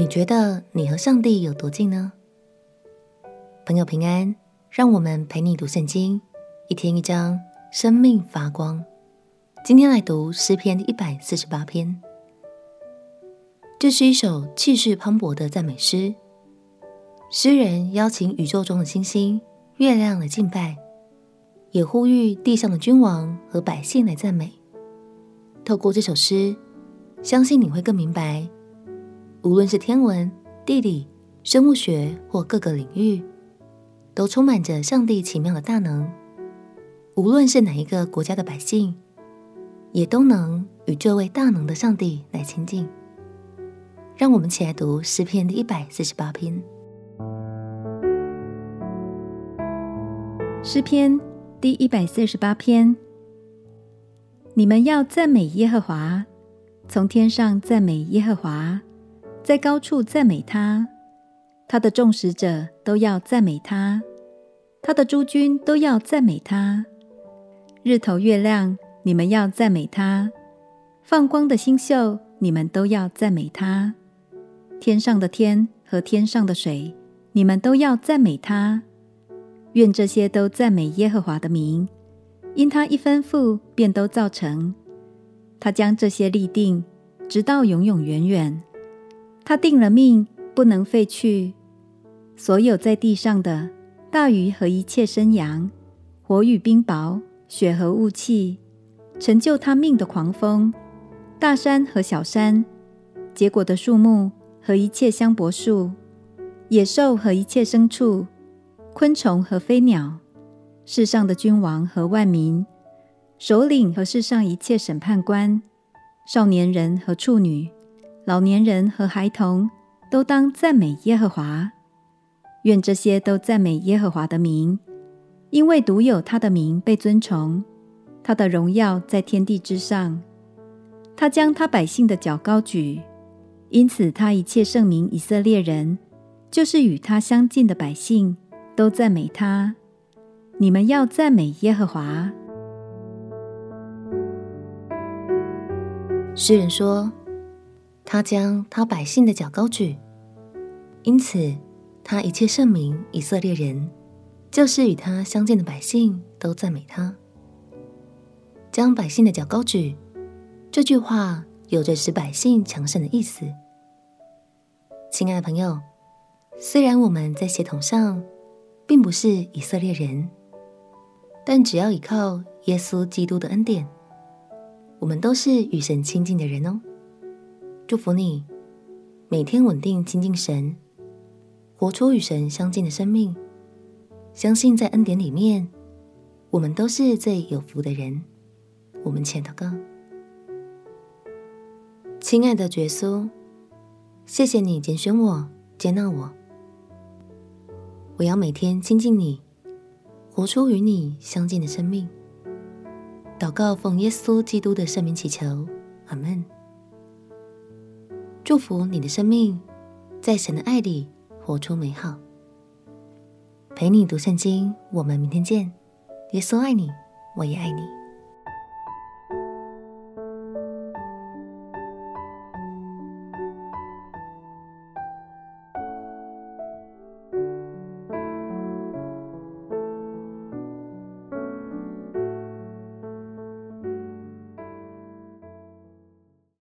你觉得你和上帝有多近呢？朋友平安，让我们陪你读圣经，一天一章，生命发光。今天来读诗篇一百四十八篇，这是一首气势磅礴的赞美诗。诗人邀请宇宙中的星星、月亮来敬拜，也呼吁地上的君王和百姓来赞美。透过这首诗，相信你会更明白，无论是天文、地理、生物学或各个领域，都充满着上帝奇妙的大能。无论是哪一个国家的百姓，也都能与这位大能的上帝来亲近。让我们一起来读诗篇第一百四十八篇。诗篇第一百四十八篇，你们要赞美耶和华，从天上赞美耶和华，在高处赞美他，他的众使者都要赞美他，他的诸军都要赞美他。日头月亮，你们要赞美他；放光的星宿，你们都要赞美他。天上的天和天上的水，你们都要赞美他。愿这些都赞美耶和华的名，因他一吩咐，便都造成。他将这些立定，直到永永远远。他定了命，不能废去。所有在地上的大鱼和一切生羊，火与冰雹，雪和雾气，成就他命的狂风，大山和小山，结果的树木和一切香柏树，野兽和一切牲畜。昆虫和飞鸟，世上的君王和万民，首领和世上一切审判官，少年人和处女，老年人和孩童，都当赞美耶和华。愿这些都赞美耶和华的名，因为独有他的名被尊崇，他的荣耀在天地之上。他将他百姓的脚高举，因此他一切圣名以色列人，就是与他相近的百姓。都赞美他，你们要赞美耶和华。诗人说：“他将他百姓的脚高举，因此他一切圣名以色列人，就是与他相近的百姓，都赞美他。将百姓的脚高举，这句话有着使百姓强盛的意思。亲爱的朋友，虽然我们在血统上，并不是以色列人，但只要依靠耶稣基督的恩典，我们都是与神亲近的人哦。祝福你，每天稳定亲近神，活出与神相近的生命。相信在恩典里面，我们都是最有福的人。我们前头告，亲爱的耶稣，谢谢你拣选我，接纳我。我要每天亲近你，活出与你相近的生命。祷告奉耶稣基督的圣名祈求，阿门。祝福你的生命，在神的爱里活出美好。陪你读圣经，我们明天见。耶稣爱你，我也爱你。